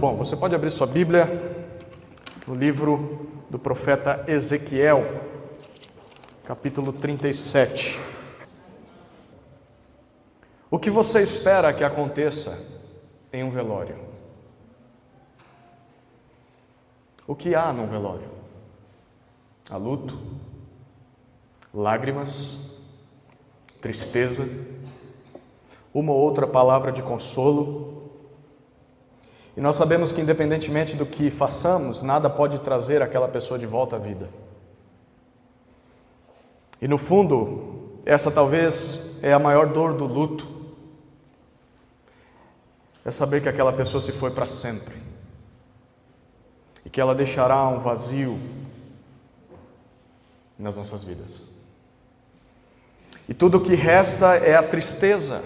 Bom, você pode abrir sua Bíblia no livro do profeta Ezequiel, capítulo 37. O que você espera que aconteça em um velório? O que há num velório? Há luto, lágrimas, tristeza, uma ou outra palavra de consolo. E nós sabemos que, independentemente do que façamos, nada pode trazer aquela pessoa de volta à vida. E no fundo, essa talvez é a maior dor do luto. É saber que aquela pessoa se foi para sempre. E que ela deixará um vazio nas nossas vidas. E tudo o que resta é a tristeza,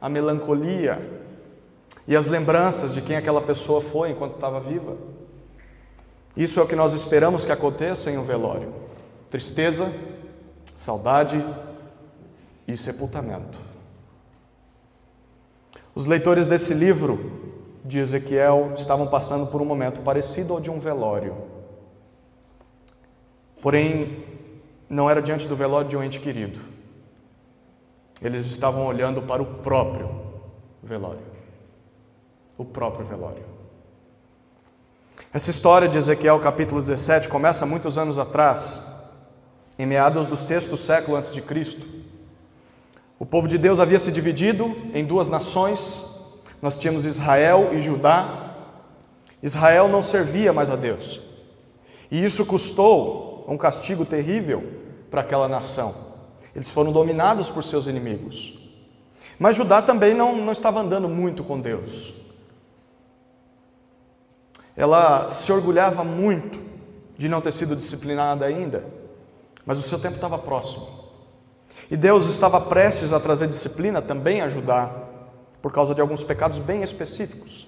a melancolia e as lembranças de quem aquela pessoa foi enquanto estava viva. Isso é o que nós esperamos que aconteça em um velório: tristeza, saudade e sepultamento. Os leitores desse livro de Ezequiel estavam passando por um momento parecido ao de um velório. Porém, não era diante do velório de um ente querido. Eles estavam olhando para o próprio velório. O próprio velório. Essa história de Ezequiel, capítulo 17, começa muitos anos atrás, em meados do sexto século antes de Cristo. O povo de Deus havia se dividido em duas nações. Nós tínhamos Israel e Judá. Israel não servia mais a Deus. E isso custou um castigo terrível para aquela nação. Eles foram dominados por seus inimigos. Mas Judá também não, não estava andando muito com Deus. Ela se orgulhava muito de não ter sido disciplinada ainda, mas o seu tempo estava próximo. E Deus estava prestes a trazer disciplina também a Judá, por causa de alguns pecados bem específicos.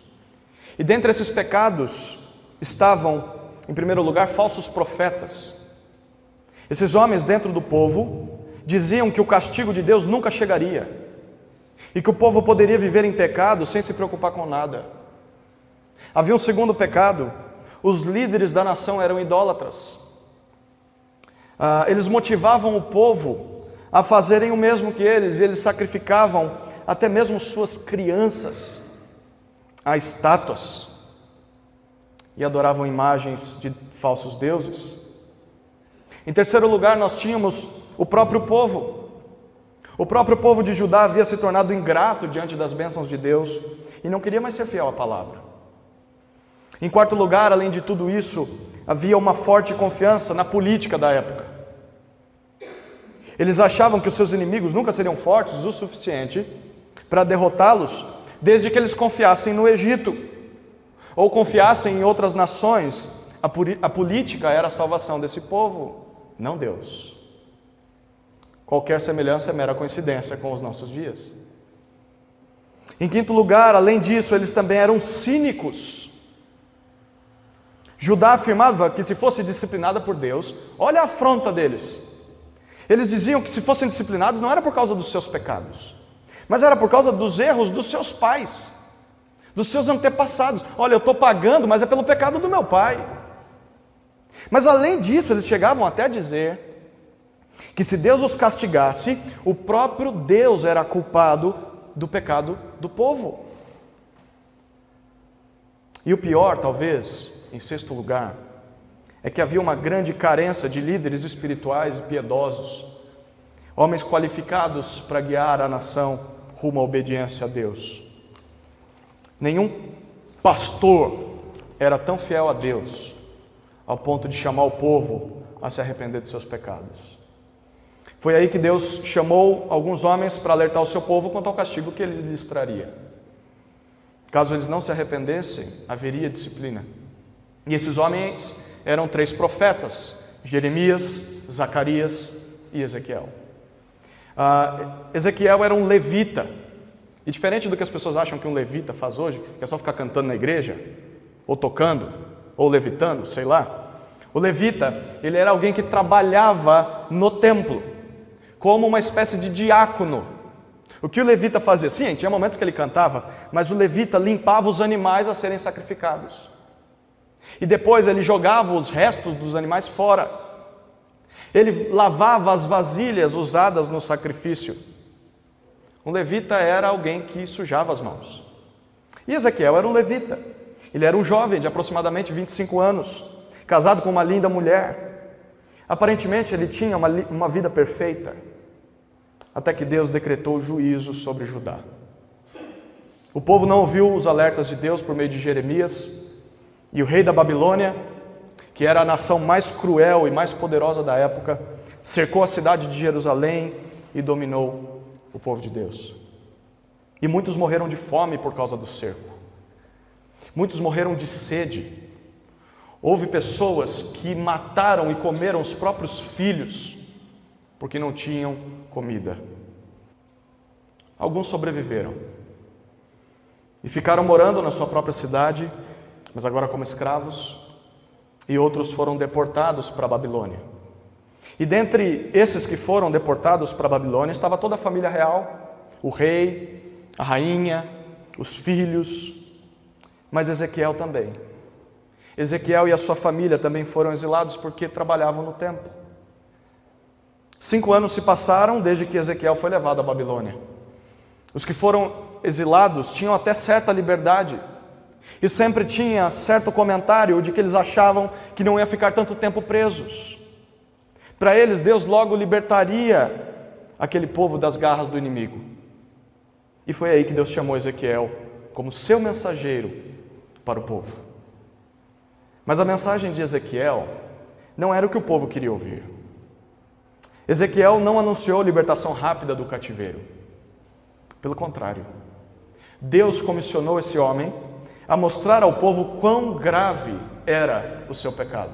E dentre esses pecados estavam, em primeiro lugar, falsos profetas. Esses homens dentro do povo diziam que o castigo de Deus nunca chegaria e que o povo poderia viver em pecado sem se preocupar com nada. Havia um segundo pecado: os líderes da nação eram idólatras. Ah, eles motivavam o povo a fazerem o mesmo que eles, e eles sacrificavam até mesmo suas crianças a estátuas e adoravam imagens de falsos deuses. Em terceiro lugar, nós tínhamos o próprio povo. O próprio povo de Judá havia se tornado ingrato diante das bênçãos de Deus e não queria mais ser fiel à palavra. Em quarto lugar, além de tudo isso, havia uma forte confiança na política da época. Eles achavam que os seus inimigos nunca seriam fortes o suficiente para derrotá-los, desde que eles confiassem no Egito ou confiassem em outras nações. A, a política era a salvação desse povo, não Deus. Qualquer semelhança é mera coincidência com os nossos dias. Em quinto lugar, além disso, eles também eram cínicos. Judá afirmava que se fosse disciplinada por Deus, olha a afronta deles. Eles diziam que se fossem disciplinados não era por causa dos seus pecados, mas era por causa dos erros dos seus pais, dos seus antepassados. Olha, eu estou pagando, mas é pelo pecado do meu pai. Mas além disso, eles chegavam até a dizer que se Deus os castigasse, o próprio Deus era culpado do pecado do povo. E o pior, talvez, em sexto lugar, é que havia uma grande carência de líderes espirituais e piedosos, homens qualificados para guiar a nação rumo à obediência a Deus. Nenhum pastor era tão fiel a Deus ao ponto de chamar o povo a se arrepender de seus pecados. Foi aí que Deus chamou alguns homens para alertar o seu povo quanto ao castigo que ele lhes traria. Caso eles não se arrependessem, haveria disciplina. E esses homens eram três profetas: Jeremias, Zacarias e Ezequiel. Uh, Ezequiel era um levita. E diferente do que as pessoas acham que um levita faz hoje, que é só ficar cantando na igreja, ou tocando, ou levitando, sei lá. O levita, ele era alguém que trabalhava no templo como uma espécie de diácono. O que o levita fazia? Sim, tinha momentos que ele cantava, mas o levita limpava os animais a serem sacrificados. E depois ele jogava os restos dos animais fora. Ele lavava as vasilhas usadas no sacrifício. Um levita era alguém que sujava as mãos. E Ezequiel era um levita. Ele era um jovem de aproximadamente 25 anos, casado com uma linda mulher. Aparentemente ele tinha uma, uma vida perfeita, até que Deus decretou juízo sobre Judá. O povo não ouviu os alertas de Deus por meio de Jeremias, e o rei da Babilônia, que era a nação mais cruel e mais poderosa da época, cercou a cidade de Jerusalém e dominou o povo de Deus. E muitos morreram de fome por causa do cerco. Muitos morreram de sede. Houve pessoas que mataram e comeram os próprios filhos porque não tinham comida. Alguns sobreviveram e ficaram morando na sua própria cidade, mas agora como escravos, e outros foram deportados para a Babilônia. E dentre esses que foram deportados para a Babilônia estava toda a família real, o rei, a rainha, os filhos, mas Ezequiel também. Ezequiel e a sua família também foram exilados porque trabalhavam no templo. Cinco anos se passaram desde que Ezequiel foi levado à Babilônia. Os que foram exilados tinham até certa liberdade e sempre tinha certo comentário de que eles achavam que não ia ficar tanto tempo presos. Para eles, Deus logo libertaria aquele povo das garras do inimigo. E foi aí que Deus chamou Ezequiel como seu mensageiro para o povo. Mas a mensagem de Ezequiel não era o que o povo queria ouvir. Ezequiel não anunciou libertação rápida do cativeiro. Pelo contrário, Deus comissionou esse homem a mostrar ao povo quão grave era o seu pecado.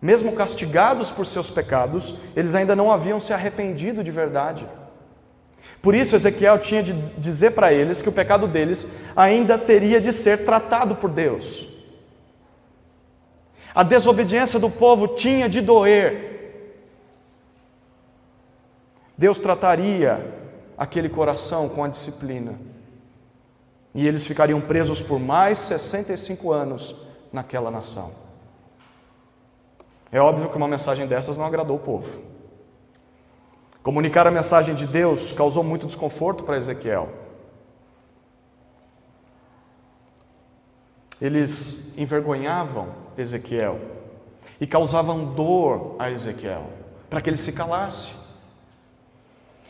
Mesmo castigados por seus pecados, eles ainda não haviam se arrependido de verdade. Por isso, Ezequiel tinha de dizer para eles que o pecado deles ainda teria de ser tratado por Deus. A desobediência do povo tinha de doer. Deus trataria aquele coração com a disciplina. E eles ficariam presos por mais 65 anos naquela nação. É óbvio que uma mensagem dessas não agradou o povo. Comunicar a mensagem de Deus causou muito desconforto para Ezequiel. Eles envergonhavam Ezequiel e causavam dor a Ezequiel, para que ele se calasse.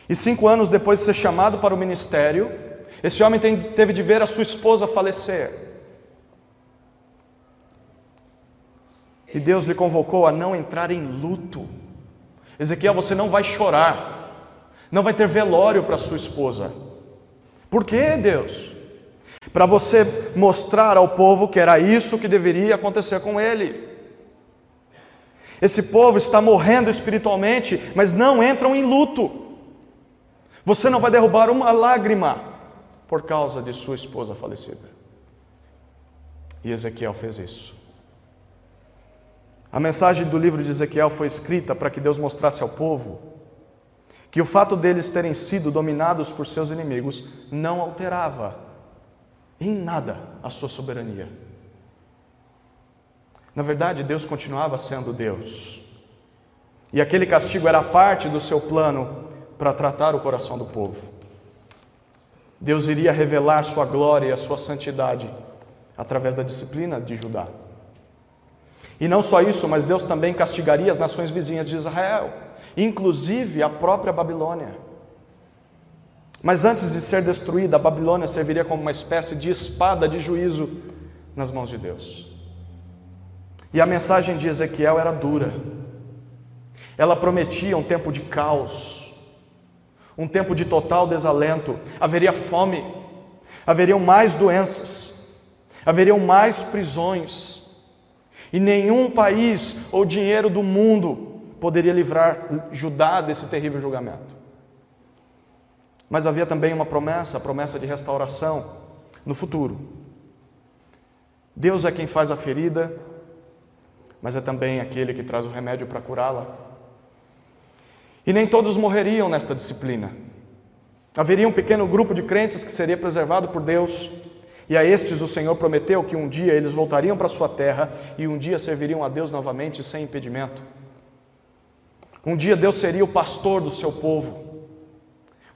E cinco anos depois de ser chamado para o ministério, esse homem teve de ver a sua esposa falecer. E Deus lhe convocou a não entrar em luto Ezequiel, você não vai chorar, não vai ter velório para sua esposa. Por quê, Deus? Para você mostrar ao povo que era isso que deveria acontecer com ele. Esse povo está morrendo espiritualmente, mas não entram em luto. Você não vai derrubar uma lágrima por causa de sua esposa falecida. E Ezequiel fez isso. A mensagem do livro de Ezequiel foi escrita para que Deus mostrasse ao povo que o fato deles terem sido dominados por seus inimigos não alterava em nada a sua soberania. Na verdade, Deus continuava sendo Deus. E aquele castigo era parte do seu plano para tratar o coração do povo. Deus iria revelar sua glória e a sua santidade através da disciplina de Judá. E não só isso, mas Deus também castigaria as nações vizinhas de Israel, inclusive a própria Babilônia. Mas antes de ser destruída, a Babilônia serviria como uma espécie de espada de juízo nas mãos de Deus. E a mensagem de Ezequiel era dura. Ela prometia um tempo de caos, um tempo de total desalento. Haveria fome, haveriam mais doenças, haveriam mais prisões e nenhum país ou dinheiro do mundo poderia livrar Judá desse terrível julgamento. Mas havia também uma promessa, a promessa de restauração no futuro. Deus é quem faz a ferida, mas é também aquele que traz o remédio para curá-la. E nem todos morreriam nesta disciplina. Haveria um pequeno grupo de crentes que seria preservado por Deus, e a estes o Senhor prometeu que um dia eles voltariam para sua terra e um dia serviriam a Deus novamente sem impedimento. Um dia Deus seria o pastor do seu povo.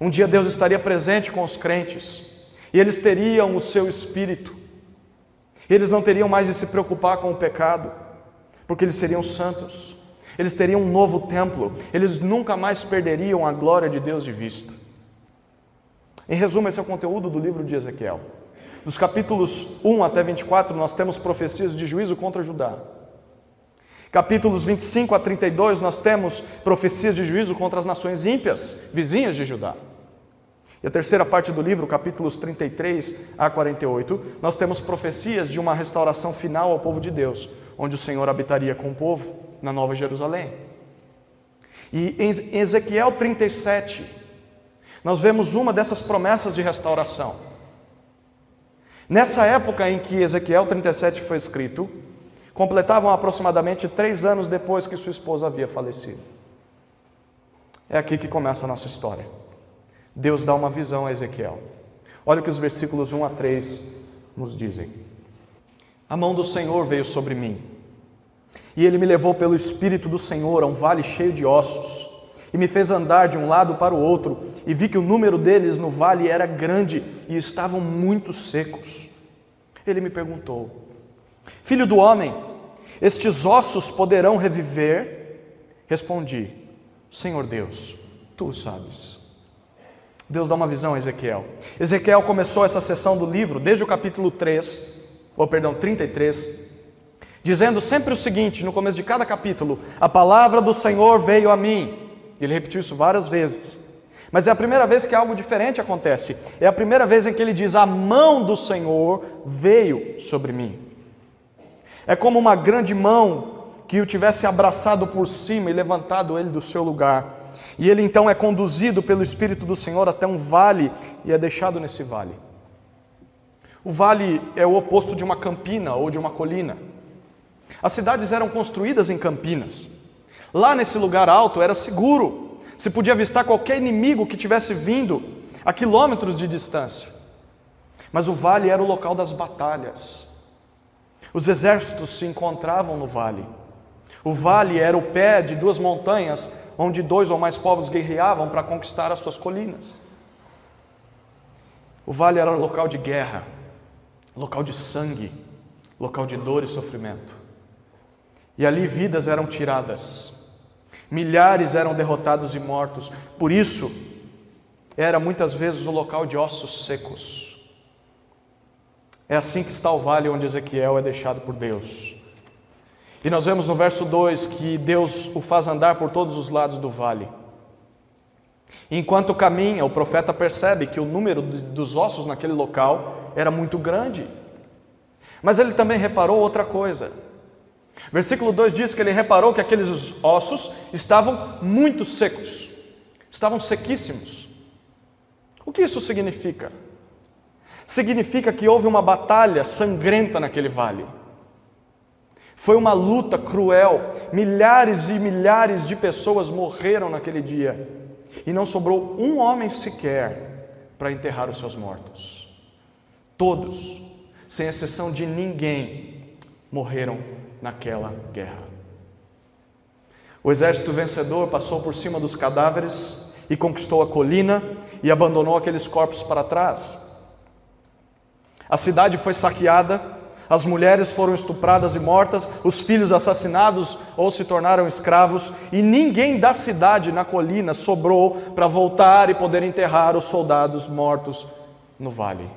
Um dia Deus estaria presente com os crentes e eles teriam o seu espírito. Eles não teriam mais de se preocupar com o pecado, porque eles seriam santos. Eles teriam um novo templo, eles nunca mais perderiam a glória de Deus de vista. Em resumo, esse é o conteúdo do livro de Ezequiel. Dos capítulos 1 até 24, nós temos profecias de juízo contra Judá. Capítulos 25 a 32, nós temos profecias de juízo contra as nações ímpias, vizinhas de Judá. E a terceira parte do livro, capítulos 33 a 48, nós temos profecias de uma restauração final ao povo de Deus, onde o Senhor habitaria com o povo na Nova Jerusalém. E em Ezequiel 37, nós vemos uma dessas promessas de restauração. Nessa época em que Ezequiel 37 foi escrito, completavam aproximadamente três anos depois que sua esposa havia falecido. É aqui que começa a nossa história. Deus dá uma visão a Ezequiel. Olha o que os versículos 1 a 3 nos dizem. A mão do Senhor veio sobre mim, e ele me levou pelo Espírito do Senhor a um vale cheio de ossos, e me fez andar de um lado para o outro, e vi que o número deles no vale era grande e estavam muito secos. Ele me perguntou: Filho do homem, estes ossos poderão reviver? Respondi: Senhor Deus, tu sabes. Deus dá uma visão a Ezequiel. Ezequiel começou essa sessão do livro desde o capítulo 3, ou perdão, 33, dizendo sempre o seguinte, no começo de cada capítulo: A palavra do Senhor veio a mim. Ele repetiu isso várias vezes. Mas é a primeira vez que algo diferente acontece. É a primeira vez em que ele diz: A mão do Senhor veio sobre mim. É como uma grande mão que o tivesse abraçado por cima e levantado ele do seu lugar. E ele então é conduzido pelo Espírito do Senhor até um vale e é deixado nesse vale. O vale é o oposto de uma campina ou de uma colina. As cidades eram construídas em campinas. Lá nesse lugar alto era seguro, se podia avistar qualquer inimigo que tivesse vindo a quilômetros de distância. Mas o vale era o local das batalhas. Os exércitos se encontravam no vale. O vale era o pé de duas montanhas onde dois ou mais povos guerreavam para conquistar as suas colinas. O vale era local de guerra, local de sangue, local de dor e sofrimento. E ali vidas eram tiradas, milhares eram derrotados e mortos. Por isso, era muitas vezes o local de ossos secos. É assim que está o vale onde Ezequiel é deixado por Deus. E nós vemos no verso 2 que Deus o faz andar por todos os lados do vale. Enquanto caminha, o profeta percebe que o número dos ossos naquele local era muito grande. Mas ele também reparou outra coisa. Versículo 2 diz que ele reparou que aqueles ossos estavam muito secos, estavam sequíssimos. O que isso significa? Significa que houve uma batalha sangrenta naquele vale. Foi uma luta cruel, milhares e milhares de pessoas morreram naquele dia e não sobrou um homem sequer para enterrar os seus mortos. Todos, sem exceção de ninguém, morreram naquela guerra. O exército vencedor passou por cima dos cadáveres e conquistou a colina e abandonou aqueles corpos para trás. A cidade foi saqueada as mulheres foram estupradas e mortas, os filhos assassinados ou se tornaram escravos, e ninguém da cidade na colina sobrou para voltar e poder enterrar os soldados mortos no vale.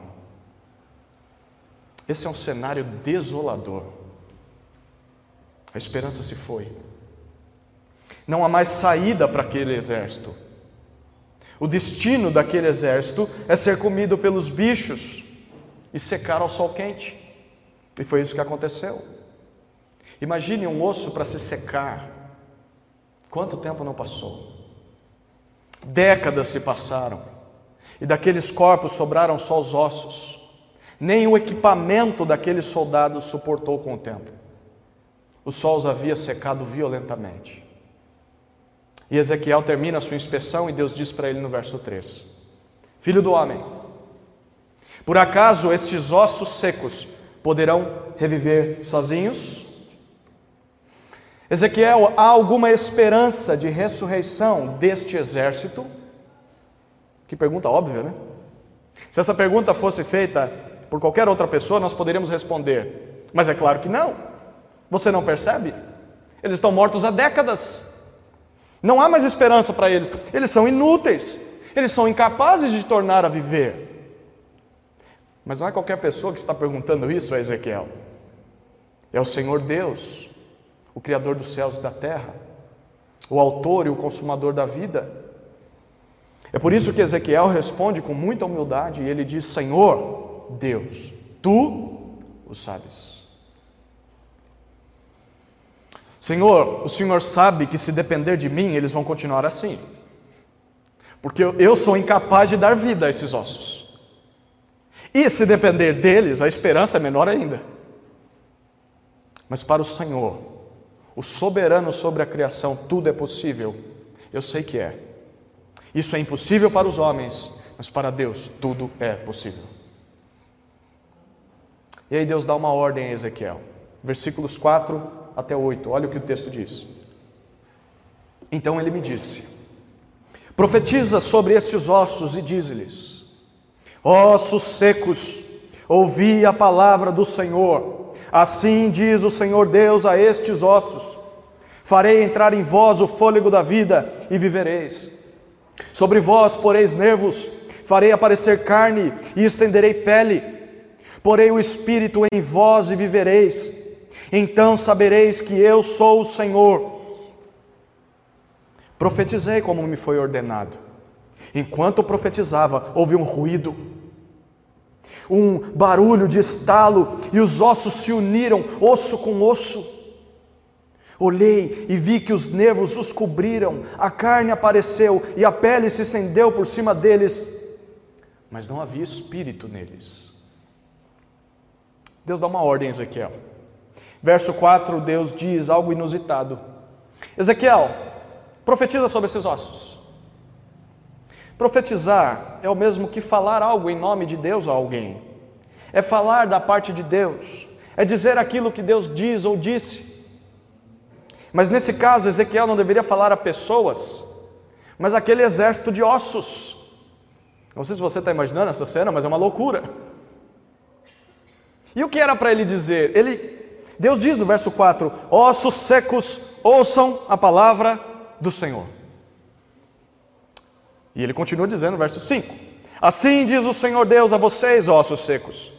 Esse é um cenário desolador. A esperança se foi. Não há mais saída para aquele exército. O destino daquele exército é ser comido pelos bichos e secar ao sol quente. E foi isso que aconteceu. Imagine um osso para se secar. Quanto tempo não passou? Décadas se passaram. E daqueles corpos sobraram só os ossos. Nem o equipamento daqueles soldados suportou com o tempo. O sol os havia secado violentamente. E Ezequiel termina a sua inspeção e Deus diz para ele no verso 3: Filho do homem, por acaso estes ossos secos poderão reviver sozinhos? Ezequiel, há alguma esperança de ressurreição deste exército? Que pergunta óbvia, né? Se essa pergunta fosse feita por qualquer outra pessoa, nós poderíamos responder, mas é claro que não. Você não percebe? Eles estão mortos há décadas. Não há mais esperança para eles. Eles são inúteis. Eles são incapazes de tornar a viver. Mas não é qualquer pessoa que está perguntando isso a Ezequiel. É o Senhor Deus, o Criador dos céus e da terra, o Autor e o Consumador da vida. É por isso que Ezequiel responde com muita humildade e ele diz: Senhor Deus, tu o sabes. Senhor, o Senhor sabe que se depender de mim, eles vão continuar assim, porque eu sou incapaz de dar vida a esses ossos. E se depender deles, a esperança é menor ainda. Mas para o Senhor, o soberano sobre a criação, tudo é possível. Eu sei que é. Isso é impossível para os homens, mas para Deus tudo é possível. E aí Deus dá uma ordem a Ezequiel, versículos 4 até 8, olha o que o texto diz. Então ele me disse: Profetiza sobre estes ossos e diz-lhes: Ossos secos, ouvi a palavra do Senhor. Assim diz o Senhor Deus a estes ossos: Farei entrar em vós o fôlego da vida e vivereis. Sobre vós poreis nervos, farei aparecer carne e estenderei pele. Porei o espírito em vós e vivereis. Então sabereis que eu sou o Senhor. Profetizei como me foi ordenado. Enquanto profetizava, houve um ruído, um barulho de estalo, e os ossos se uniram, osso com osso. Olhei e vi que os nervos os cobriram, a carne apareceu e a pele se estendeu por cima deles, mas não havia espírito neles. Deus dá uma ordem a Ezequiel. Verso 4, Deus diz algo inusitado: Ezequiel, profetiza sobre esses ossos. Profetizar é o mesmo que falar algo em nome de Deus a alguém, é falar da parte de Deus, é dizer aquilo que Deus diz ou disse. Mas nesse caso, Ezequiel não deveria falar a pessoas, mas aquele exército de ossos. Não sei se você está imaginando essa cena, mas é uma loucura. E o que era para ele dizer? Ele, Deus diz no verso 4: Ossos secos, ouçam a palavra do Senhor. E ele continua dizendo verso 5: Assim diz o Senhor Deus a vocês, ossos secos: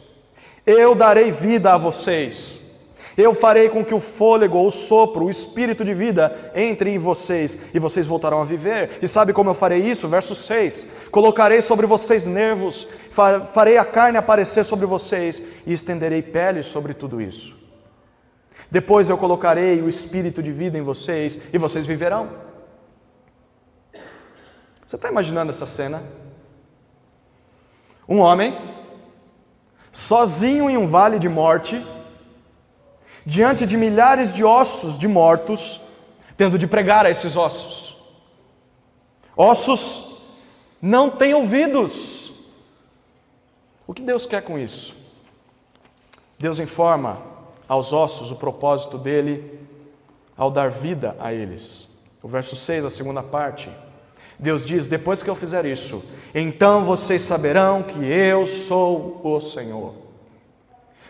Eu darei vida a vocês eu farei com que o fôlego, o sopro, o espírito de vida entre em vocês e vocês voltarão a viver. E sabe como eu farei isso? Verso 6: Colocarei sobre vocês nervos, farei a carne aparecer sobre vocês e estenderei pele sobre tudo isso. Depois eu colocarei o espírito de vida em vocês e vocês viverão. Você está imaginando essa cena? Um homem, sozinho em um vale de morte, diante de milhares de ossos de mortos, tendo de pregar a esses ossos. Ossos não têm ouvidos. O que Deus quer com isso? Deus informa aos ossos o propósito dele ao dar vida a eles. O verso 6, a segunda parte. Deus diz: Depois que eu fizer isso, então vocês saberão que eu sou o Senhor.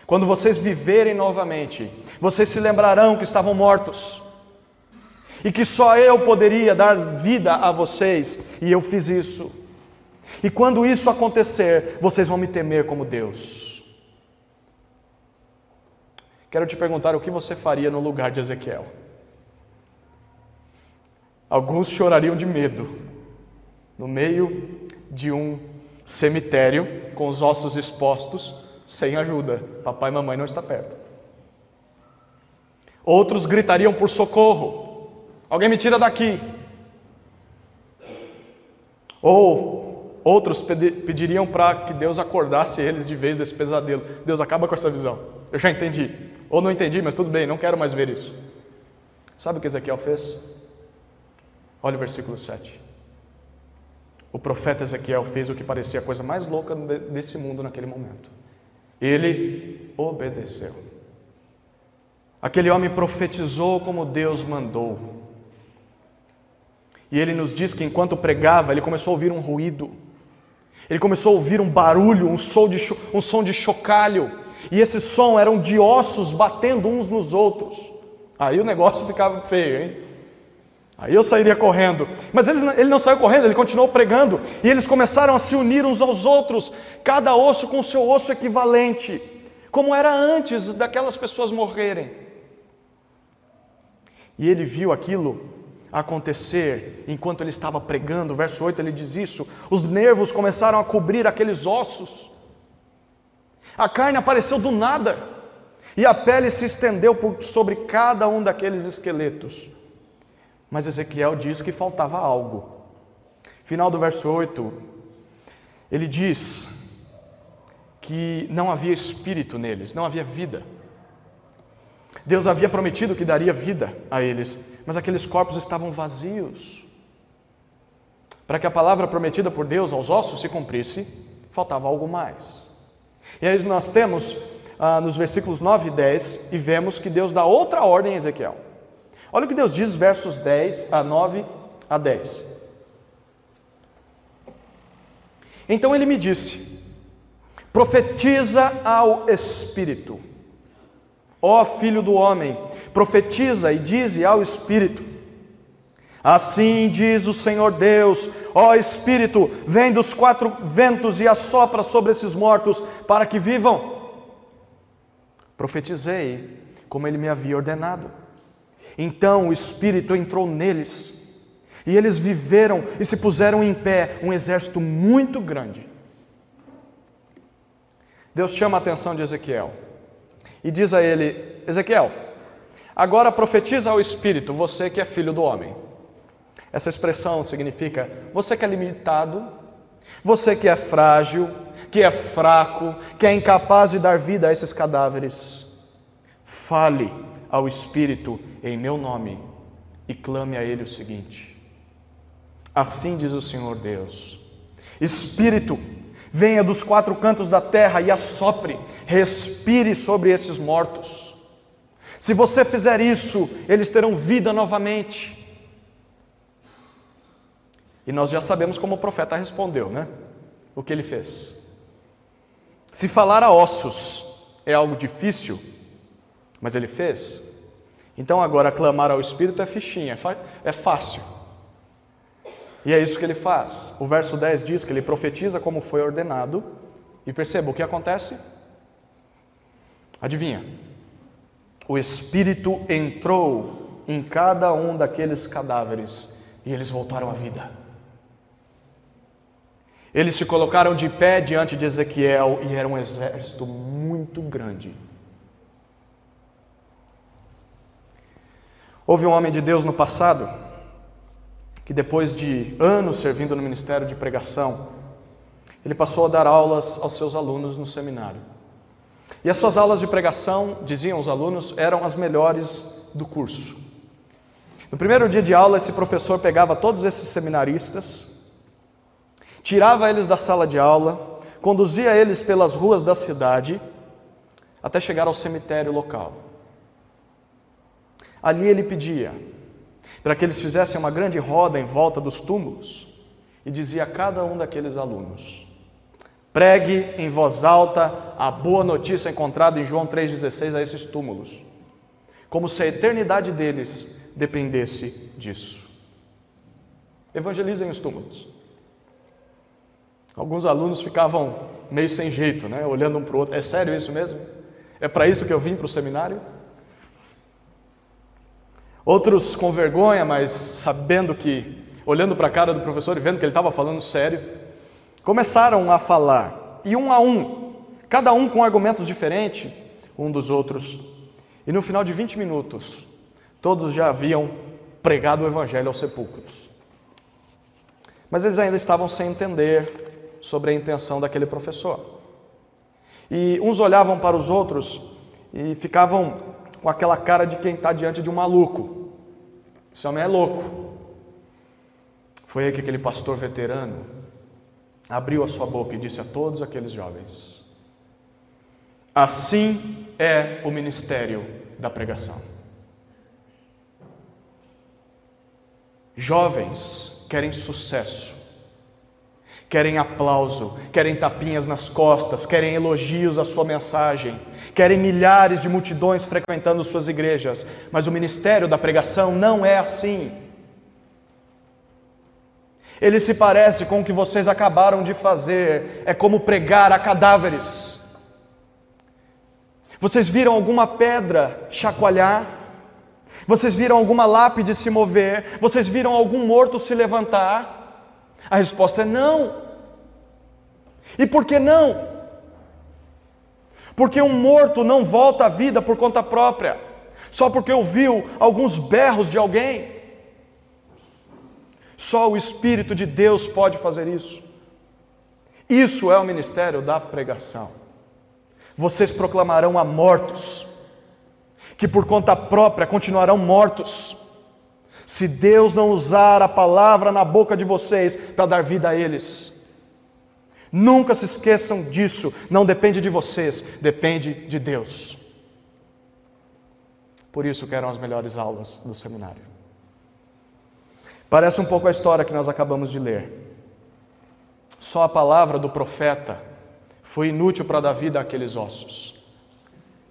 Quando vocês viverem novamente, vocês se lembrarão que estavam mortos e que só eu poderia dar vida a vocês, e eu fiz isso. E quando isso acontecer, vocês vão me temer como Deus. Quero te perguntar o que você faria no lugar de Ezequiel. Alguns chorariam de medo no meio de um cemitério com os ossos expostos sem ajuda. Papai e mamãe não está perto. Outros gritariam por socorro. Alguém me tira daqui. Ou outros pediriam para que Deus acordasse eles de vez desse pesadelo. Deus acaba com essa visão. Eu já entendi. Ou não entendi, mas tudo bem, não quero mais ver isso. Sabe o que Ezequiel fez? Olha o versículo 7. O profeta Ezequiel fez o que parecia a coisa mais louca desse mundo naquele momento. Ele obedeceu. Aquele homem profetizou como Deus mandou. E ele nos diz que enquanto pregava, ele começou a ouvir um ruído. Ele começou a ouvir um barulho, um som de, um som de chocalho. E esse som eram de ossos batendo uns nos outros. Aí o negócio ficava feio, hein? Aí eu sairia correndo. Mas ele, ele não saiu correndo, ele continuou pregando. E eles começaram a se unir uns aos outros, cada osso com o seu osso equivalente, como era antes daquelas pessoas morrerem. E ele viu aquilo acontecer enquanto ele estava pregando. Verso 8 ele diz isso: os nervos começaram a cobrir aqueles ossos. A carne apareceu do nada, e a pele se estendeu por sobre cada um daqueles esqueletos. Mas Ezequiel diz que faltava algo. Final do verso 8, ele diz que não havia espírito neles, não havia vida. Deus havia prometido que daria vida a eles, mas aqueles corpos estavam vazios. Para que a palavra prometida por Deus aos ossos se cumprisse, faltava algo mais. E aí nós temos ah, nos versículos 9 e 10 e vemos que Deus dá outra ordem a Ezequiel. Olha o que Deus diz, versos 10 a 9 a 10. Então ele me disse: profetiza ao Espírito, ó filho do homem, profetiza e dize ao Espírito: Assim diz o Senhor Deus, ó Espírito, vem dos quatro ventos e assopra sobre esses mortos para que vivam. Profetizei como ele me havia ordenado. Então o Espírito entrou neles, e eles viveram e se puseram em pé, um exército muito grande. Deus chama a atenção de Ezequiel e diz a ele: Ezequiel, agora profetiza ao Espírito, você que é filho do homem. Essa expressão significa você que é limitado, você que é frágil, que é fraco, que é incapaz de dar vida a esses cadáveres. Fale ao Espírito em meu nome e clame a Ele o seguinte: Assim diz o Senhor Deus: Espírito, venha dos quatro cantos da terra e assopre, respire sobre esses mortos. Se você fizer isso, eles terão vida novamente. E nós já sabemos como o profeta respondeu, né? O que ele fez. Se falar a ossos é algo difícil, mas ele fez. Então agora clamar ao Espírito é fichinha, é fácil. E é isso que ele faz. O verso 10 diz que ele profetiza como foi ordenado. E perceba o que acontece? Adivinha? O Espírito entrou em cada um daqueles cadáveres e eles voltaram à vida. Eles se colocaram de pé diante de Ezequiel e era um exército muito grande. Houve um homem de Deus no passado que, depois de anos servindo no ministério de pregação, ele passou a dar aulas aos seus alunos no seminário. E as suas aulas de pregação, diziam os alunos, eram as melhores do curso. No primeiro dia de aula, esse professor pegava todos esses seminaristas, tirava eles da sala de aula, conduzia eles pelas ruas da cidade até chegar ao cemitério local. Ali ele pedia para que eles fizessem uma grande roda em volta dos túmulos e dizia a cada um daqueles alunos: pregue em voz alta a boa notícia encontrada em João 3,16 a esses túmulos, como se a eternidade deles dependesse disso. Evangelizem os túmulos. Alguns alunos ficavam meio sem jeito, né? olhando um para o outro. É sério isso mesmo? É para isso que eu vim para o seminário? Outros com vergonha, mas sabendo que, olhando para a cara do professor e vendo que ele estava falando sério, começaram a falar, e um a um, cada um com argumentos diferentes um dos outros. E no final de 20 minutos, todos já haviam pregado o evangelho aos sepulcros. Mas eles ainda estavam sem entender sobre a intenção daquele professor. E uns olhavam para os outros e ficavam com aquela cara de quem está diante de um maluco. Esse homem é louco. Foi aí que aquele pastor veterano abriu a sua boca e disse a todos aqueles jovens: Assim é o ministério da pregação. Jovens querem sucesso, querem aplauso, querem tapinhas nas costas, querem elogios à sua mensagem, querem milhares de multidões frequentando suas igrejas, mas o ministério da pregação não é assim. Ele se parece com o que vocês acabaram de fazer, é como pregar a cadáveres. Vocês viram alguma pedra chacoalhar? Vocês viram alguma lápide se mover? Vocês viram algum morto se levantar? A resposta é não. E por que não? Porque um morto não volta à vida por conta própria, só porque ouviu alguns berros de alguém. Só o Espírito de Deus pode fazer isso. Isso é o ministério da pregação. Vocês proclamarão a mortos que por conta própria continuarão mortos, se Deus não usar a palavra na boca de vocês para dar vida a eles. Nunca se esqueçam disso, não depende de vocês, depende de Deus. Por isso que eram as melhores aulas do seminário. Parece um pouco a história que nós acabamos de ler. Só a palavra do profeta foi inútil para dar vida àqueles ossos.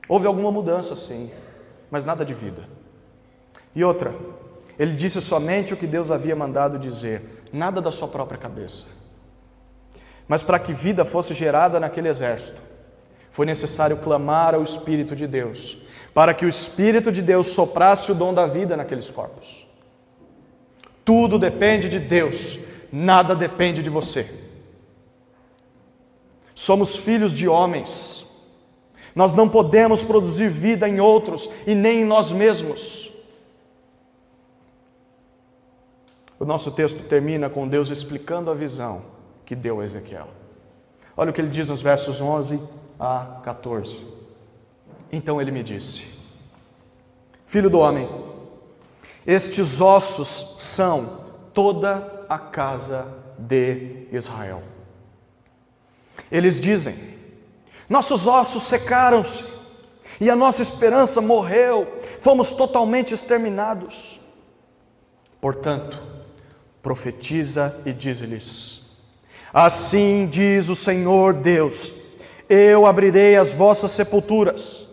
Houve alguma mudança, sim mas nada de vida. E outra, ele disse somente o que Deus havia mandado dizer, nada da sua própria cabeça. Mas para que vida fosse gerada naquele exército, foi necessário clamar ao Espírito de Deus, para que o Espírito de Deus soprasse o dom da vida naqueles corpos. Tudo depende de Deus, nada depende de você. Somos filhos de homens, nós não podemos produzir vida em outros e nem em nós mesmos. O nosso texto termina com Deus explicando a visão que deu a Ezequiel. Olha o que ele diz nos versos 11 a 14. Então ele me disse: Filho do homem, estes ossos são toda a casa de Israel. Eles dizem: nossos ossos secaram-se e a nossa esperança morreu, fomos totalmente exterminados. Portanto, profetiza e diz-lhes: Assim diz o Senhor Deus: Eu abrirei as vossas sepulturas,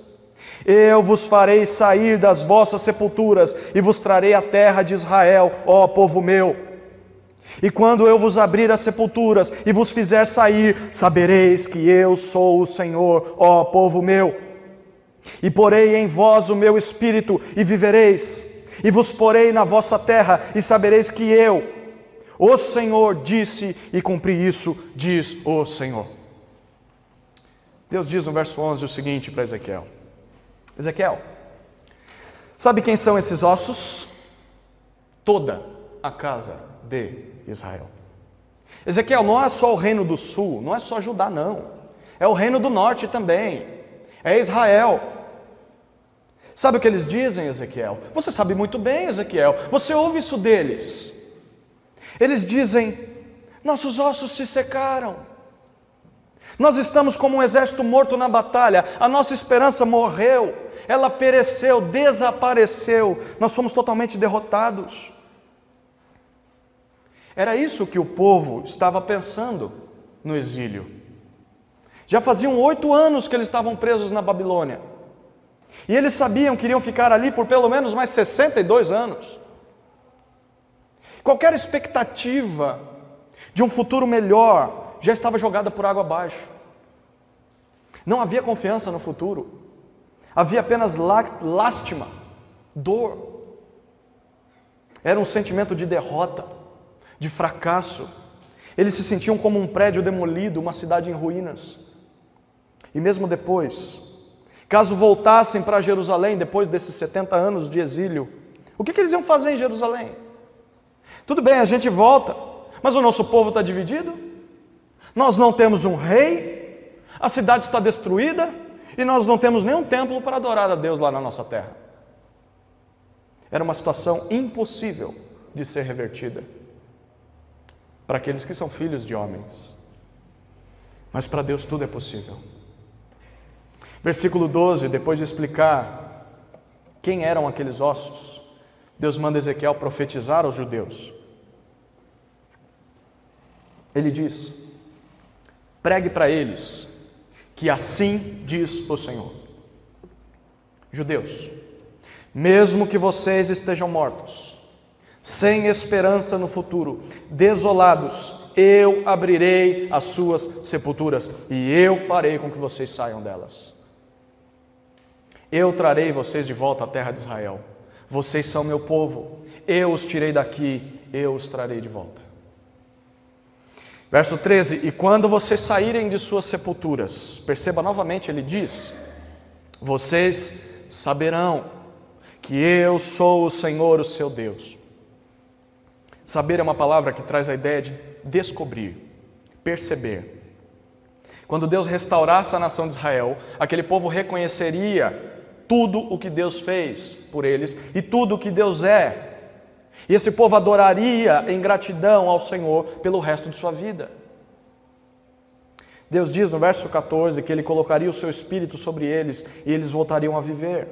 eu vos farei sair das vossas sepulturas e vos trarei a terra de Israel, ó povo meu. E quando eu vos abrir as sepulturas e vos fizer sair, sabereis que eu sou o Senhor, ó povo meu. E porei em vós o meu espírito e vivereis, e vos porei na vossa terra e sabereis que eu, o Senhor, disse e cumpri isso, diz o Senhor. Deus diz no verso 11 o seguinte para Ezequiel: Ezequiel, sabe quem são esses ossos? Toda a casa de Israel. Ezequiel não é só o reino do sul, não é só Judá, não. É o reino do norte também. É Israel. Sabe o que eles dizem, Ezequiel? Você sabe muito bem, Ezequiel. Você ouve isso deles. Eles dizem: Nossos ossos se secaram. Nós estamos como um exército morto na batalha. A nossa esperança morreu. Ela pereceu, desapareceu. Nós fomos totalmente derrotados. Era isso que o povo estava pensando no exílio. Já faziam oito anos que eles estavam presos na Babilônia. E eles sabiam que iriam ficar ali por pelo menos mais 62 anos. Qualquer expectativa de um futuro melhor já estava jogada por água abaixo. Não havia confiança no futuro. Havia apenas lástima, dor. Era um sentimento de derrota de fracasso. Eles se sentiam como um prédio demolido, uma cidade em ruínas. E mesmo depois, caso voltassem para Jerusalém, depois desses 70 anos de exílio, o que, que eles iam fazer em Jerusalém? Tudo bem, a gente volta, mas o nosso povo está dividido, nós não temos um rei, a cidade está destruída e nós não temos nenhum templo para adorar a Deus lá na nossa terra. Era uma situação impossível de ser revertida para aqueles que são filhos de homens. Mas para Deus tudo é possível. Versículo 12, depois de explicar quem eram aqueles ossos, Deus manda Ezequiel profetizar aos judeus. Ele diz: pregue para eles que assim diz o Senhor. Judeus, mesmo que vocês estejam mortos, sem esperança no futuro, desolados, eu abrirei as suas sepulturas e eu farei com que vocês saiam delas. Eu trarei vocês de volta à terra de Israel. Vocês são meu povo. Eu os tirei daqui, eu os trarei de volta. Verso 13: E quando vocês saírem de suas sepulturas, perceba novamente, ele diz: Vocês saberão que eu sou o Senhor, o seu Deus. Saber é uma palavra que traz a ideia de descobrir, perceber. Quando Deus restaurasse a nação de Israel, aquele povo reconheceria tudo o que Deus fez por eles e tudo o que Deus é. E esse povo adoraria em gratidão ao Senhor pelo resto de sua vida. Deus diz no verso 14 que Ele colocaria o seu espírito sobre eles e eles voltariam a viver.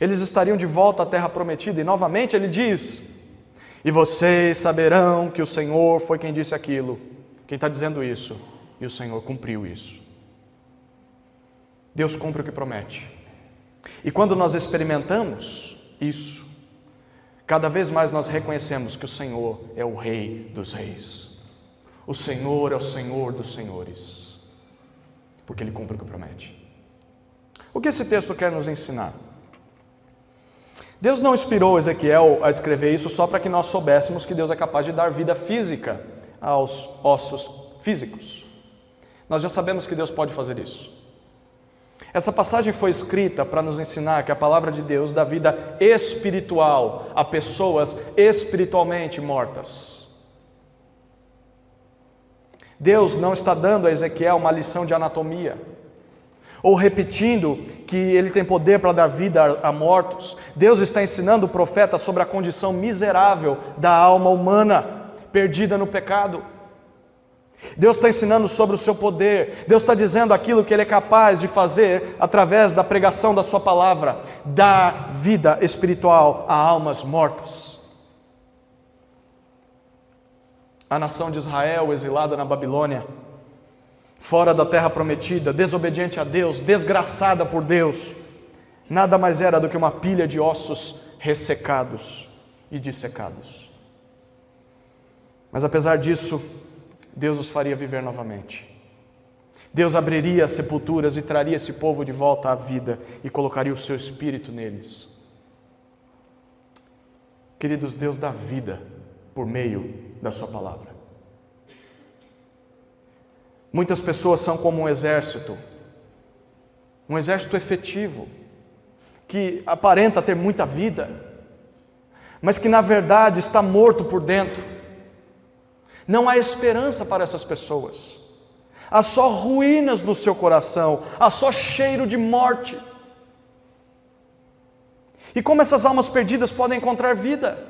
Eles estariam de volta à terra prometida, e novamente Ele diz: E vocês saberão que o Senhor foi quem disse aquilo. Quem está dizendo isso? E o Senhor cumpriu isso. Deus cumpre o que promete. E quando nós experimentamos isso, cada vez mais nós reconhecemos que o Senhor é o Rei dos Reis, o Senhor é o Senhor dos Senhores, porque Ele cumpre o que promete. O que esse texto quer nos ensinar? Deus não inspirou Ezequiel a escrever isso só para que nós soubéssemos que Deus é capaz de dar vida física aos ossos físicos. Nós já sabemos que Deus pode fazer isso. Essa passagem foi escrita para nos ensinar que a palavra de Deus dá vida espiritual a pessoas espiritualmente mortas. Deus não está dando a Ezequiel uma lição de anatomia, ou repetindo que ele tem poder para dar vida a mortos. Deus está ensinando o profeta sobre a condição miserável da alma humana, perdida no pecado. Deus está ensinando sobre o seu poder, Deus está dizendo aquilo que Ele é capaz de fazer através da pregação da Sua palavra, dar vida espiritual a almas mortas. A nação de Israel, exilada na Babilônia, fora da terra prometida, desobediente a Deus, desgraçada por Deus, nada mais era do que uma pilha de ossos ressecados e dissecados. Mas apesar disso, Deus os faria viver novamente. Deus abriria as sepulturas e traria esse povo de volta à vida e colocaria o seu espírito neles. Queridos, Deus dá vida por meio da Sua palavra. Muitas pessoas são como um exército, um exército efetivo, que aparenta ter muita vida, mas que na verdade está morto por dentro não há esperança para essas pessoas. Há só ruínas no seu coração, há só cheiro de morte. E como essas almas perdidas podem encontrar vida?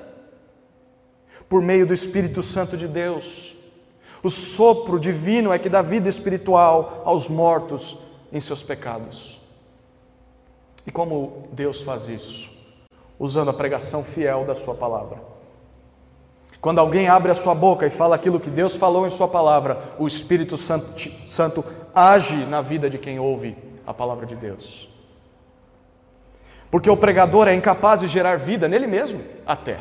Por meio do Espírito Santo de Deus. O sopro divino é que dá vida espiritual aos mortos em seus pecados. E como Deus faz isso? Usando a pregação fiel da Sua palavra. Quando alguém abre a sua boca e fala aquilo que Deus falou em Sua palavra, o Espírito Santo, age na vida de quem ouve a palavra de Deus. Porque o pregador é incapaz de gerar vida nele mesmo, até.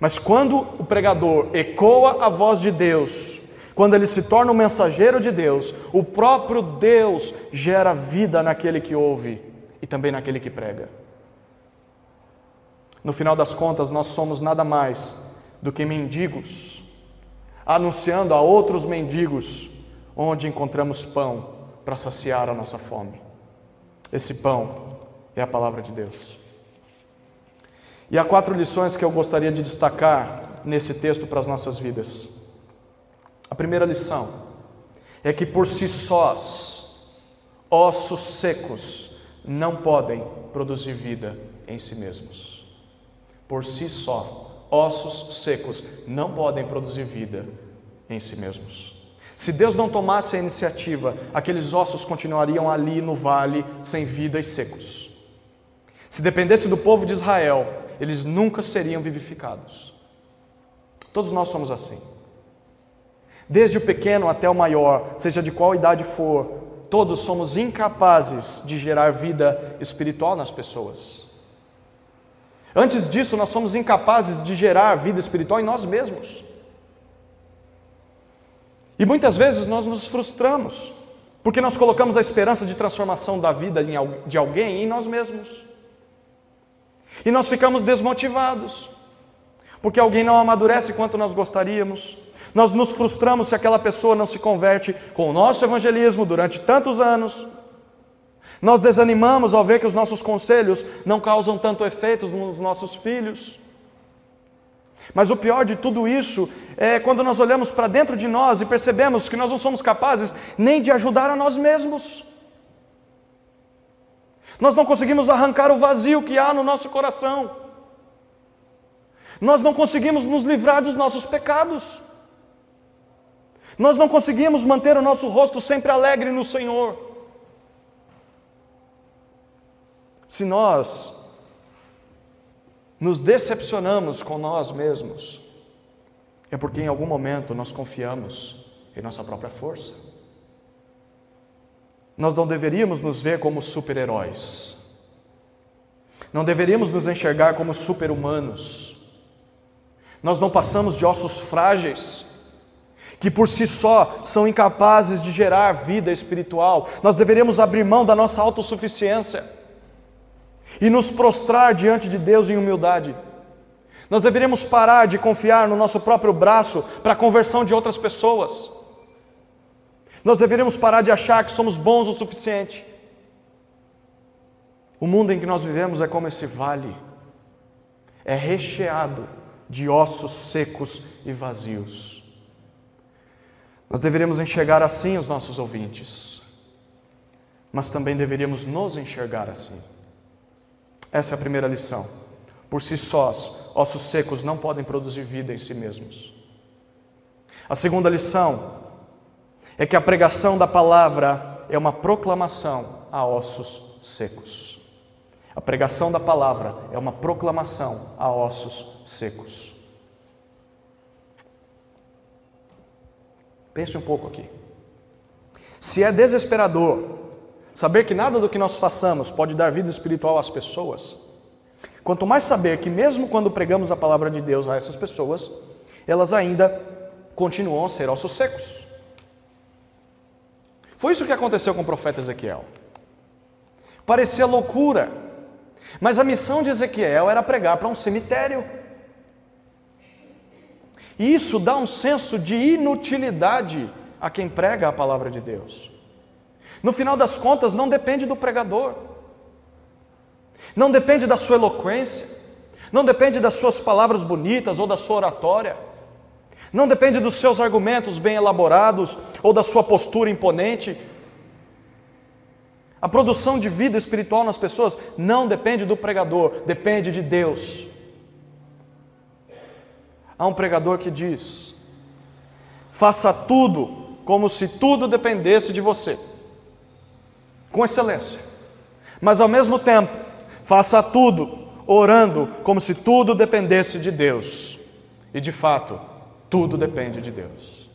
Mas quando o pregador ecoa a voz de Deus, quando ele se torna um mensageiro de Deus, o próprio Deus gera vida naquele que ouve e também naquele que prega. No final das contas, nós somos nada mais do que mendigos, anunciando a outros mendigos onde encontramos pão para saciar a nossa fome. Esse pão é a palavra de Deus. E há quatro lições que eu gostaria de destacar nesse texto para as nossas vidas. A primeira lição é que por si sós, ossos secos não podem produzir vida em si mesmos por si só, ossos secos não podem produzir vida em si mesmos. Se Deus não tomasse a iniciativa, aqueles ossos continuariam ali no vale, sem vida e secos. Se dependesse do povo de Israel, eles nunca seriam vivificados. Todos nós somos assim. Desde o pequeno até o maior, seja de qual idade for, todos somos incapazes de gerar vida espiritual nas pessoas. Antes disso, nós somos incapazes de gerar vida espiritual em nós mesmos. E muitas vezes nós nos frustramos, porque nós colocamos a esperança de transformação da vida de alguém em nós mesmos. E nós ficamos desmotivados, porque alguém não amadurece quanto nós gostaríamos. Nós nos frustramos se aquela pessoa não se converte com o nosso evangelismo durante tantos anos. Nós desanimamos ao ver que os nossos conselhos não causam tanto efeito nos nossos filhos. Mas o pior de tudo isso é quando nós olhamos para dentro de nós e percebemos que nós não somos capazes nem de ajudar a nós mesmos. Nós não conseguimos arrancar o vazio que há no nosso coração. Nós não conseguimos nos livrar dos nossos pecados. Nós não conseguimos manter o nosso rosto sempre alegre no Senhor. Se nós nos decepcionamos com nós mesmos, é porque em algum momento nós confiamos em nossa própria força. Nós não deveríamos nos ver como super-heróis, não deveríamos nos enxergar como super-humanos. Nós não passamos de ossos frágeis, que por si só são incapazes de gerar vida espiritual. Nós deveríamos abrir mão da nossa autossuficiência e nos prostrar diante de Deus em humildade. Nós deveríamos parar de confiar no nosso próprio braço para a conversão de outras pessoas. Nós deveríamos parar de achar que somos bons o suficiente. O mundo em que nós vivemos é como esse vale, é recheado de ossos secos e vazios. Nós deveríamos enxergar assim os nossos ouvintes, mas também deveríamos nos enxergar assim. Essa é a primeira lição. Por si sós, ossos secos não podem produzir vida em si mesmos. A segunda lição é que a pregação da palavra é uma proclamação a ossos secos. A pregação da palavra é uma proclamação a ossos secos. Pense um pouco aqui. Se é desesperador Saber que nada do que nós façamos pode dar vida espiritual às pessoas. Quanto mais saber que, mesmo quando pregamos a palavra de Deus a essas pessoas, elas ainda continuam a ser ossos secos. Foi isso que aconteceu com o profeta Ezequiel. Parecia loucura, mas a missão de Ezequiel era pregar para um cemitério. E isso dá um senso de inutilidade a quem prega a palavra de Deus. No final das contas, não depende do pregador, não depende da sua eloquência, não depende das suas palavras bonitas ou da sua oratória, não depende dos seus argumentos bem elaborados ou da sua postura imponente. A produção de vida espiritual nas pessoas não depende do pregador, depende de Deus. Há um pregador que diz: faça tudo como se tudo dependesse de você com excelência. Mas ao mesmo tempo, faça tudo orando como se tudo dependesse de Deus. E de fato, tudo depende de Deus.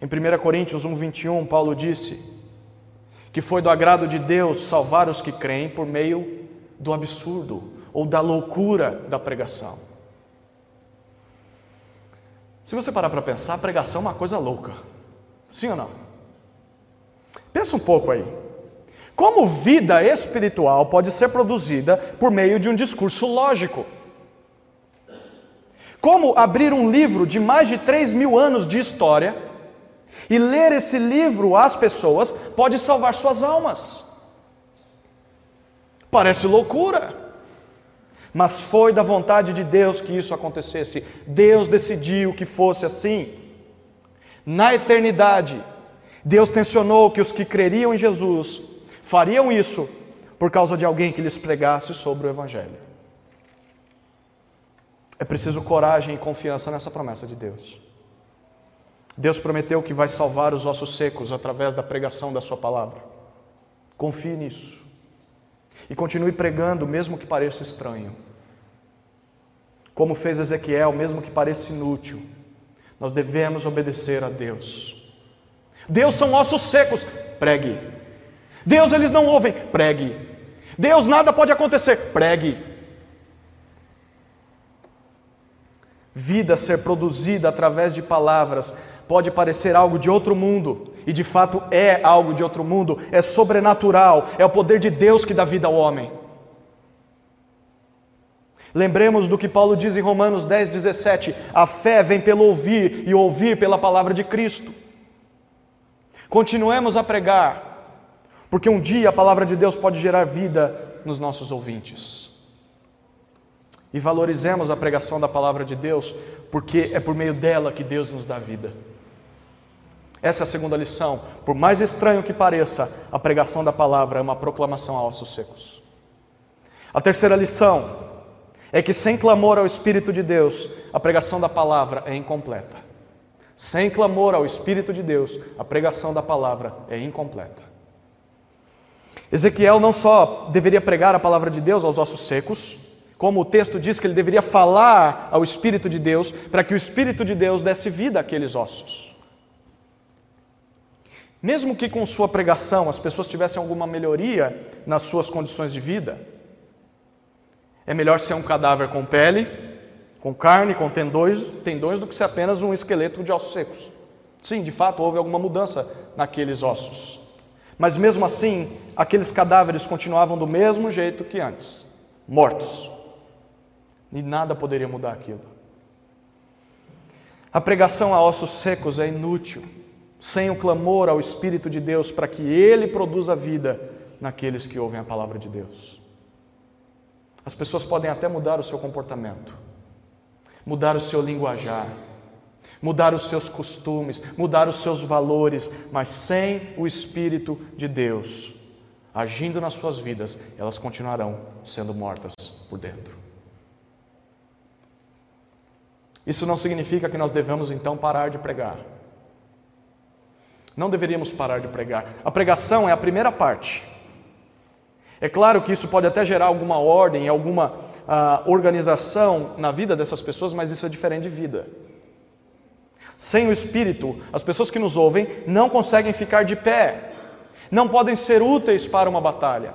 Em 1 Coríntios 1:21, Paulo disse que foi do agrado de Deus salvar os que creem por meio do absurdo ou da loucura da pregação. Se você parar para pensar, pregação é uma coisa louca. Sim ou não? Pensa um pouco aí. Como vida espiritual pode ser produzida por meio de um discurso lógico? Como abrir um livro de mais de 3 mil anos de história e ler esse livro às pessoas pode salvar suas almas? Parece loucura, mas foi da vontade de Deus que isso acontecesse. Deus decidiu que fosse assim. Na eternidade, Deus tensionou que os que creriam em Jesus fariam isso por causa de alguém que lhes pregasse sobre o Evangelho. É preciso coragem e confiança nessa promessa de Deus. Deus prometeu que vai salvar os ossos secos através da pregação da Sua palavra. Confie nisso. E continue pregando, mesmo que pareça estranho. Como fez Ezequiel, mesmo que pareça inútil, nós devemos obedecer a Deus. Deus são ossos secos, pregue. Deus eles não ouvem, pregue. Deus nada pode acontecer, pregue. Vida ser produzida através de palavras pode parecer algo de outro mundo, e de fato é algo de outro mundo, é sobrenatural, é o poder de Deus que dá vida ao homem. Lembremos do que Paulo diz em Romanos 10, 17: a fé vem pelo ouvir e ouvir pela palavra de Cristo. Continuemos a pregar, porque um dia a palavra de Deus pode gerar vida nos nossos ouvintes. E valorizemos a pregação da palavra de Deus, porque é por meio dela que Deus nos dá vida. Essa é a segunda lição. Por mais estranho que pareça, a pregação da palavra é uma proclamação a ossos secos. A terceira lição é que sem clamor ao Espírito de Deus, a pregação da palavra é incompleta. Sem clamor ao Espírito de Deus, a pregação da palavra é incompleta. Ezequiel não só deveria pregar a palavra de Deus aos ossos secos, como o texto diz que ele deveria falar ao Espírito de Deus para que o Espírito de Deus desse vida àqueles ossos. Mesmo que com sua pregação as pessoas tivessem alguma melhoria nas suas condições de vida, é melhor ser um cadáver com pele, com carne, com tendões, tendões do que ser apenas um esqueleto de ossos secos. Sim, de fato houve alguma mudança naqueles ossos. Mas mesmo assim, aqueles cadáveres continuavam do mesmo jeito que antes, mortos. E nada poderia mudar aquilo. A pregação a ossos secos é inútil sem o clamor ao Espírito de Deus para que ele produza vida naqueles que ouvem a palavra de Deus. As pessoas podem até mudar o seu comportamento, mudar o seu linguajar, mudar os seus costumes, mudar os seus valores, mas sem o Espírito de Deus agindo nas suas vidas, elas continuarão sendo mortas por dentro. Isso não significa que nós devemos então parar de pregar. Não deveríamos parar de pregar. A pregação é a primeira parte. É claro que isso pode até gerar alguma ordem, alguma organização na vida dessas pessoas, mas isso é diferente de vida. Sem o Espírito, as pessoas que nos ouvem não conseguem ficar de pé, não podem ser úteis para uma batalha.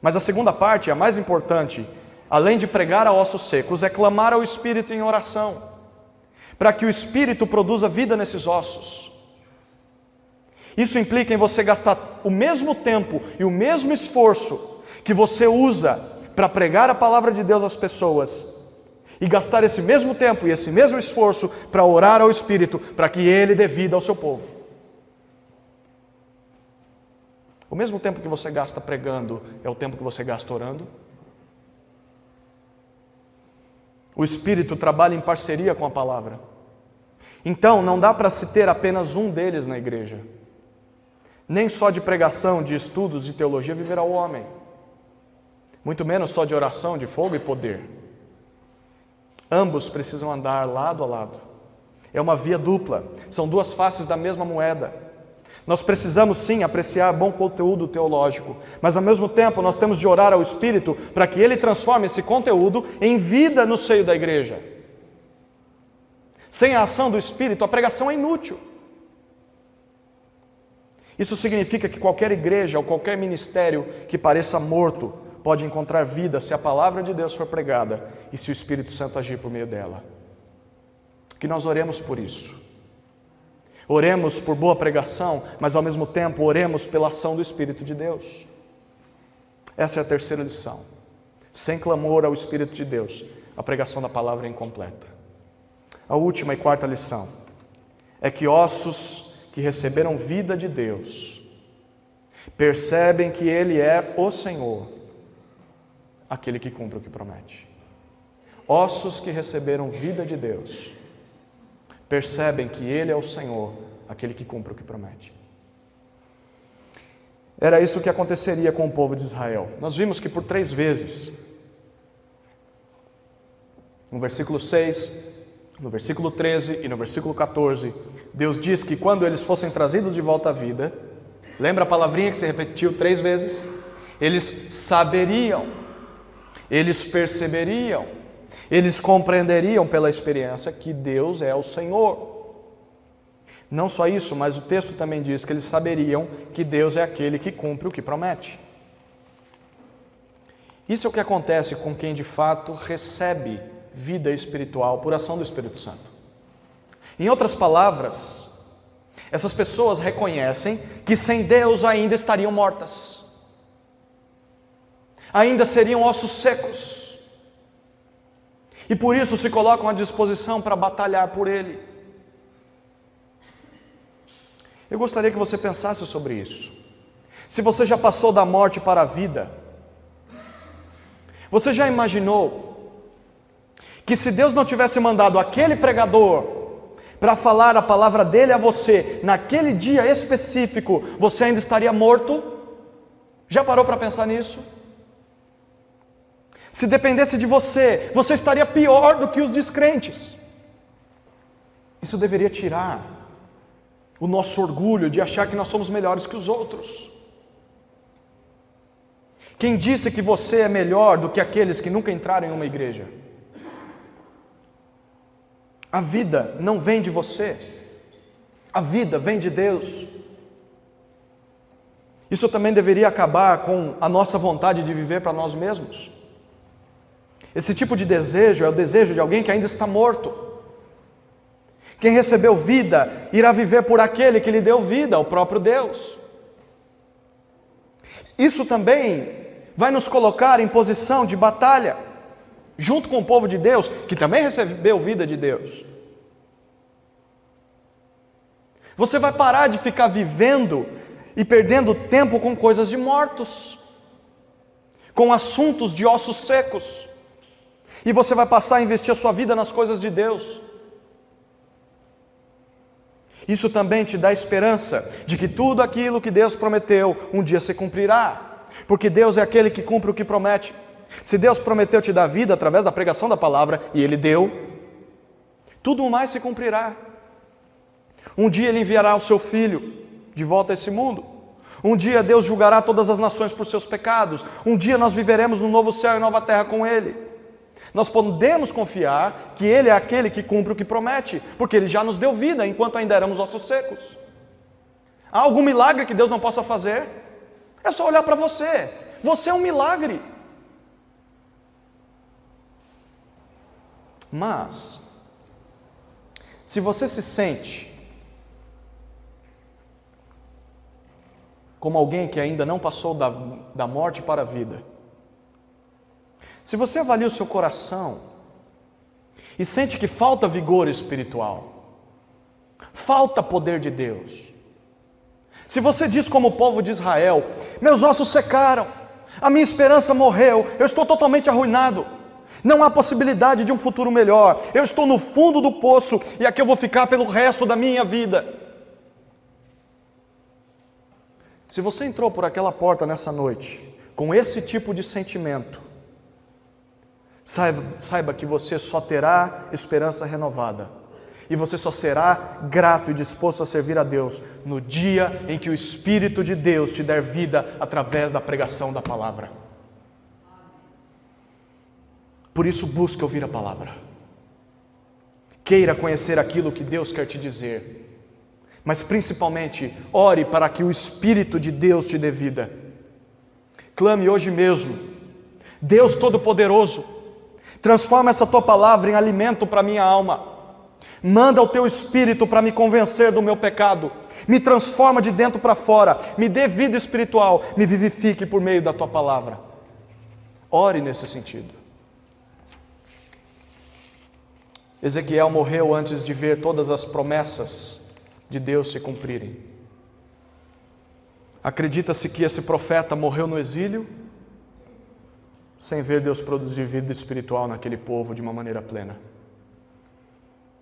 Mas a segunda parte, a mais importante, além de pregar a ossos secos, é clamar ao Espírito em oração para que o espírito produza vida nesses ossos. Isso implica em você gastar o mesmo tempo e o mesmo esforço que você usa para pregar a palavra de Deus às pessoas, e gastar esse mesmo tempo e esse mesmo esforço para orar ao Espírito, para que ele dê vida ao seu povo. O mesmo tempo que você gasta pregando é o tempo que você gasta orando. O Espírito trabalha em parceria com a palavra. Então, não dá para se ter apenas um deles na igreja. Nem só de pregação, de estudos, de teologia viverá o homem. Muito menos só de oração, de fogo e poder. Ambos precisam andar lado a lado. É uma via dupla, são duas faces da mesma moeda. Nós precisamos sim apreciar bom conteúdo teológico, mas ao mesmo tempo nós temos de orar ao Espírito para que ele transforme esse conteúdo em vida no seio da igreja. Sem a ação do Espírito, a pregação é inútil. Isso significa que qualquer igreja ou qualquer ministério que pareça morto pode encontrar vida se a palavra de Deus for pregada e se o Espírito Santo agir por meio dela. Que nós oremos por isso. Oremos por boa pregação, mas ao mesmo tempo oremos pela ação do Espírito de Deus. Essa é a terceira lição. Sem clamor ao Espírito de Deus, a pregação da palavra é incompleta. A última e quarta lição é que ossos que receberam vida de Deus percebem que Ele é o Senhor, aquele que cumpre o que promete. Ossos que receberam vida de Deus percebem que Ele é o Senhor, aquele que cumpre o que promete. Era isso que aconteceria com o povo de Israel. Nós vimos que por três vezes, no versículo 6, no versículo 13 e no versículo 14, Deus diz que quando eles fossem trazidos de volta à vida, lembra a palavrinha que se repetiu três vezes? Eles saberiam, eles perceberiam, eles compreenderiam pela experiência que Deus é o Senhor. Não só isso, mas o texto também diz que eles saberiam que Deus é aquele que cumpre o que promete. Isso é o que acontece com quem de fato recebe vida espiritual por ação do Espírito Santo. Em outras palavras, essas pessoas reconhecem que sem Deus ainda estariam mortas, ainda seriam ossos secos, e por isso se colocam à disposição para batalhar por Ele. Eu gostaria que você pensasse sobre isso. Se você já passou da morte para a vida, você já imaginou que se Deus não tivesse mandado aquele pregador para falar a palavra dele a você, naquele dia específico, você ainda estaria morto? Já parou para pensar nisso? Se dependesse de você, você estaria pior do que os descrentes. Isso deveria tirar o nosso orgulho de achar que nós somos melhores que os outros. Quem disse que você é melhor do que aqueles que nunca entraram em uma igreja? A vida não vem de você, a vida vem de Deus. Isso também deveria acabar com a nossa vontade de viver para nós mesmos. Esse tipo de desejo é o desejo de alguém que ainda está morto. Quem recebeu vida irá viver por aquele que lhe deu vida, o próprio Deus. Isso também vai nos colocar em posição de batalha, junto com o povo de Deus, que também recebeu vida de Deus. Você vai parar de ficar vivendo e perdendo tempo com coisas de mortos, com assuntos de ossos secos, e você vai passar a investir a sua vida nas coisas de Deus. Isso também te dá esperança de que tudo aquilo que Deus prometeu um dia se cumprirá, porque Deus é aquele que cumpre o que promete. Se Deus prometeu te dar vida através da pregação da palavra e Ele deu, tudo mais se cumprirá. Um dia Ele enviará o seu filho de volta a esse mundo. Um dia Deus julgará todas as nações por seus pecados. Um dia nós viveremos no novo céu e nova terra com Ele. Nós podemos confiar que Ele é aquele que cumpre o que promete, porque Ele já nos deu vida enquanto ainda éramos ossos secos. Há algum milagre que Deus não possa fazer? É só olhar para você. Você é um milagre. Mas, se você se sente como alguém que ainda não passou da, da morte para a vida, se você avalia o seu coração e sente que falta vigor espiritual, falta poder de Deus, se você diz como o povo de Israel: meus ossos secaram, a minha esperança morreu, eu estou totalmente arruinado, não há possibilidade de um futuro melhor, eu estou no fundo do poço e aqui eu vou ficar pelo resto da minha vida. Se você entrou por aquela porta nessa noite com esse tipo de sentimento, Saiba, saiba que você só terá esperança renovada. E você só será grato e disposto a servir a Deus no dia em que o Espírito de Deus te der vida através da pregação da palavra. Por isso, busque ouvir a palavra. Queira conhecer aquilo que Deus quer te dizer. Mas principalmente, ore para que o Espírito de Deus te dê vida. Clame hoje mesmo. Deus Todo-Poderoso, Transforma essa tua palavra em alimento para minha alma. Manda o teu espírito para me convencer do meu pecado. Me transforma de dentro para fora. Me dê vida espiritual. Me vivifique por meio da tua palavra. Ore nesse sentido. Ezequiel morreu antes de ver todas as promessas de Deus se cumprirem. Acredita-se que esse profeta morreu no exílio sem ver Deus produzir vida espiritual naquele povo de uma maneira plena.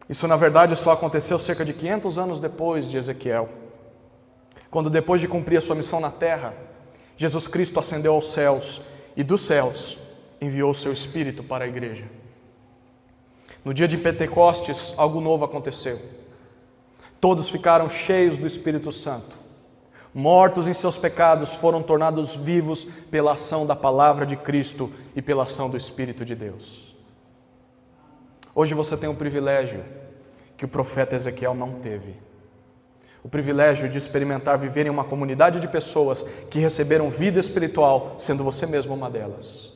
Isso, na verdade, só aconteceu cerca de 500 anos depois de Ezequiel, quando, depois de cumprir a sua missão na terra, Jesus Cristo ascendeu aos céus e dos céus enviou o seu Espírito para a igreja. No dia de Pentecostes, algo novo aconteceu. Todos ficaram cheios do Espírito Santo. Mortos em seus pecados, foram tornados vivos pela ação da palavra de Cristo e pela ação do Espírito de Deus. Hoje você tem um privilégio que o profeta Ezequiel não teve. O privilégio de experimentar viver em uma comunidade de pessoas que receberam vida espiritual, sendo você mesmo uma delas.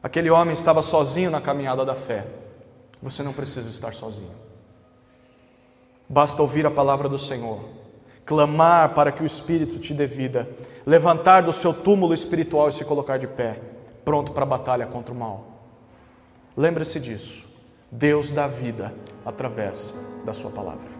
Aquele homem estava sozinho na caminhada da fé. Você não precisa estar sozinho. Basta ouvir a palavra do Senhor, clamar para que o Espírito te dê vida, levantar do seu túmulo espiritual e se colocar de pé, pronto para a batalha contra o mal. Lembre-se disso. Deus dá vida através da Sua palavra.